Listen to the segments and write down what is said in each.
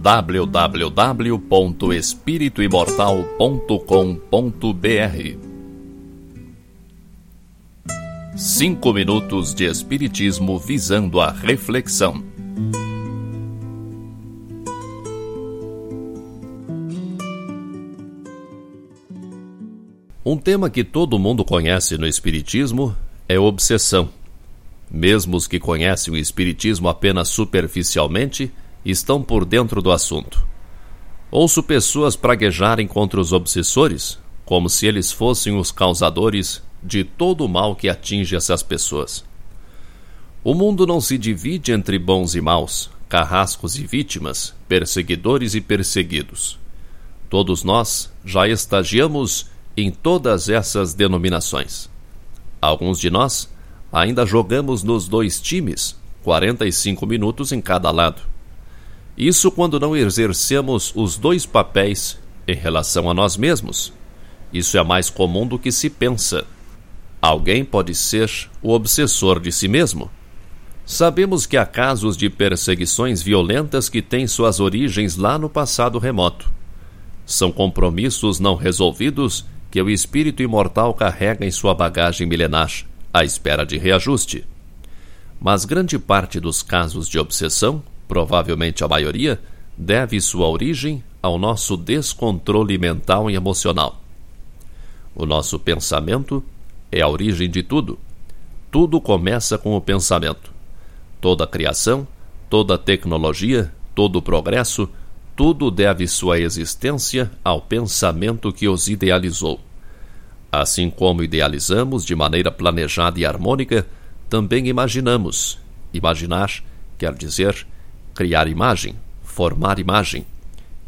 www.espirituimortal.com.br Cinco minutos de Espiritismo visando a reflexão. Um tema que todo mundo conhece no Espiritismo é obsessão. Mesmo os que conhecem o Espiritismo apenas superficialmente estão por dentro do assunto. Ouço pessoas praguejarem contra os obsessores como se eles fossem os causadores de todo o mal que atinge essas pessoas. O mundo não se divide entre bons e maus, carrascos e vítimas, perseguidores e perseguidos. Todos nós já estagiamos em todas essas denominações. Alguns de nós ainda jogamos nos dois times, 45 minutos em cada lado. Isso quando não exercemos os dois papéis em relação a nós mesmos. Isso é mais comum do que se pensa. Alguém pode ser o obsessor de si mesmo. Sabemos que há casos de perseguições violentas que têm suas origens lá no passado remoto. São compromissos não resolvidos que o espírito imortal carrega em sua bagagem milenar, à espera de reajuste. Mas grande parte dos casos de obsessão provavelmente a maioria, deve sua origem ao nosso descontrole mental e emocional. O nosso pensamento é a origem de tudo. Tudo começa com o pensamento. Toda criação, toda tecnologia, todo progresso, tudo deve sua existência ao pensamento que os idealizou. Assim como idealizamos de maneira planejada e harmônica, também imaginamos. Imaginar quer dizer criar imagem, formar imagem.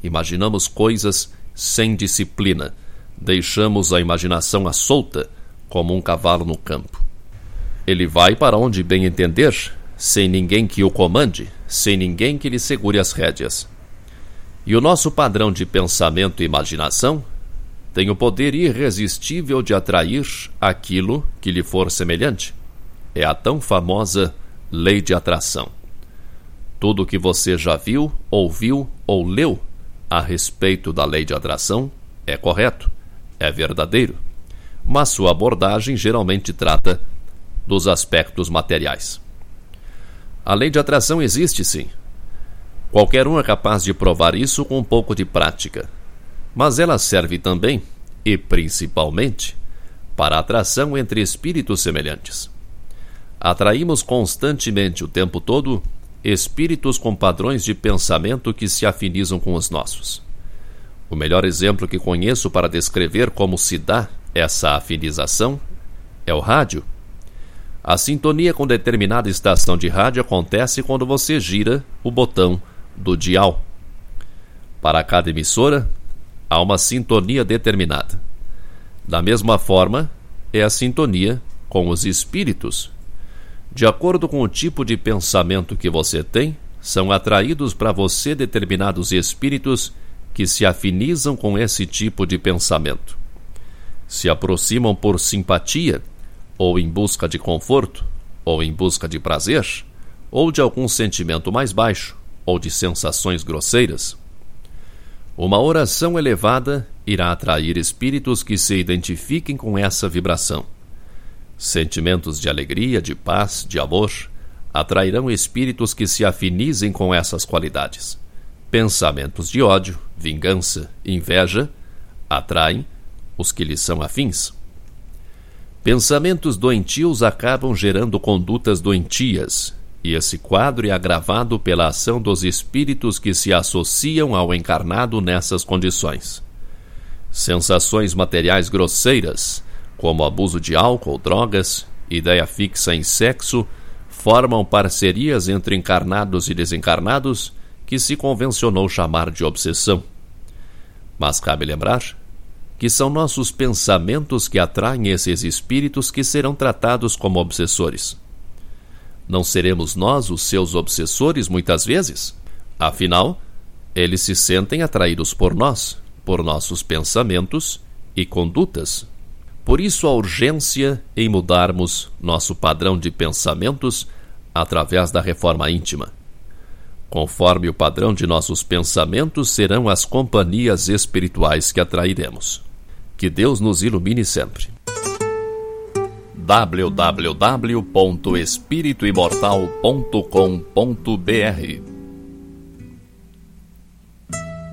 Imaginamos coisas sem disciplina. Deixamos a imaginação à solta, como um cavalo no campo. Ele vai para onde bem entender, sem ninguém que o comande, sem ninguém que lhe segure as rédeas. E o nosso padrão de pensamento e imaginação tem o poder irresistível de atrair aquilo que lhe for semelhante. É a tão famosa lei de atração. Tudo o que você já viu, ouviu ou leu a respeito da lei de atração é correto, é verdadeiro, mas sua abordagem geralmente trata dos aspectos materiais. A lei de atração existe sim. Qualquer um é capaz de provar isso com um pouco de prática. Mas ela serve também, e principalmente, para a atração entre espíritos semelhantes. Atraímos constantemente o tempo todo espíritos com padrões de pensamento que se afinizam com os nossos. O melhor exemplo que conheço para descrever como se dá essa afinização é o rádio. A sintonia com determinada estação de rádio acontece quando você gira o botão do dial. Para cada emissora, há uma sintonia determinada. Da mesma forma, é a sintonia com os espíritos de acordo com o tipo de pensamento que você tem, são atraídos para você determinados espíritos que se afinizam com esse tipo de pensamento. Se aproximam por simpatia, ou em busca de conforto, ou em busca de prazer, ou de algum sentimento mais baixo, ou de sensações grosseiras. Uma oração elevada irá atrair espíritos que se identifiquem com essa vibração. Sentimentos de alegria, de paz, de amor atrairão espíritos que se afinizem com essas qualidades. Pensamentos de ódio, vingança, inveja atraem os que lhes são afins. Pensamentos doentios acabam gerando condutas doentias, e esse quadro é agravado pela ação dos espíritos que se associam ao encarnado nessas condições. Sensações materiais grosseiras como abuso de álcool, drogas, ideia fixa em sexo, formam parcerias entre encarnados e desencarnados que se convencionou chamar de obsessão. Mas cabe lembrar que são nossos pensamentos que atraem esses espíritos que serão tratados como obsessores. Não seremos nós os seus obsessores muitas vezes? Afinal, eles se sentem atraídos por nós, por nossos pensamentos e condutas. Por isso, a urgência em mudarmos nosso padrão de pensamentos através da reforma íntima. Conforme o padrão de nossos pensamentos, serão as companhias espirituais que atrairemos. Que Deus nos ilumine sempre. www.espirituimortal.com.br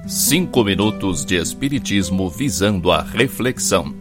Cinco minutos de Espiritismo visando a reflexão.